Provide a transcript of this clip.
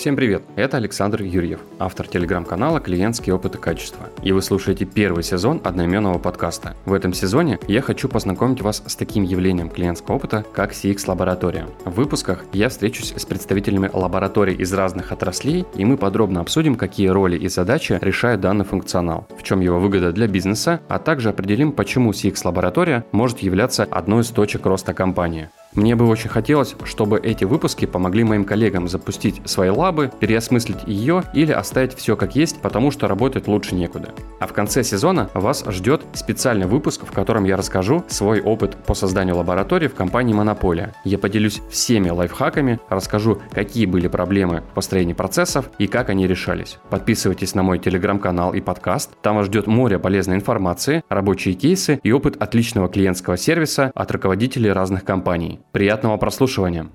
Всем привет, это Александр Юрьев, автор телеграм-канала «Клиентский опыт и качество». И вы слушаете первый сезон одноименного подкаста. В этом сезоне я хочу познакомить вас с таким явлением клиентского опыта, как CX-лаборатория. В выпусках я встречусь с представителями лабораторий из разных отраслей, и мы подробно обсудим, какие роли и задачи решает данный функционал, в чем его выгода для бизнеса, а также определим, почему CX-лаборатория может являться одной из точек роста компании. Мне бы очень хотелось, чтобы эти выпуски помогли моим коллегам запустить свои лабы, переосмыслить ее или оставить все как есть, потому что работать лучше некуда. А в конце сезона вас ждет специальный выпуск, в котором я расскажу свой опыт по созданию лаборатории в компании Монополия. Я поделюсь всеми лайфхаками, расскажу, какие были проблемы в построении процессов и как они решались. Подписывайтесь на мой телеграм-канал и подкаст, там вас ждет море полезной информации, рабочие кейсы и опыт отличного клиентского сервиса от руководителей разных компаний. Приятного прослушивания!